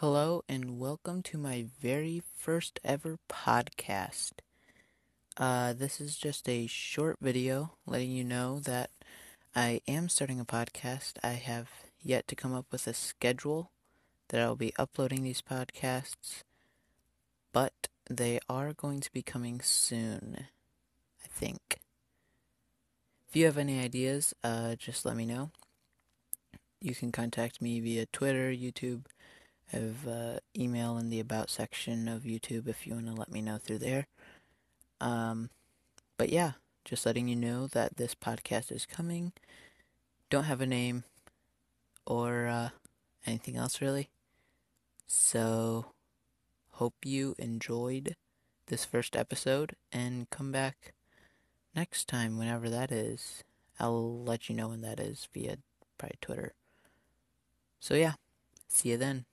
Hello, and welcome to my very first ever podcast. Uh, this is just a short video letting you know that I am starting a podcast. I have yet to come up with a schedule that I'll be uploading these podcasts, but they are going to be coming soon, I think. If you have any ideas, uh, just let me know. You can contact me via Twitter, YouTube have uh, email in the about section of YouTube if you want to let me know through there. Um, but yeah, just letting you know that this podcast is coming. Don't have a name or uh, anything else really. So, hope you enjoyed this first episode and come back next time, whenever that is. I'll let you know when that is via probably Twitter. So, yeah, see you then.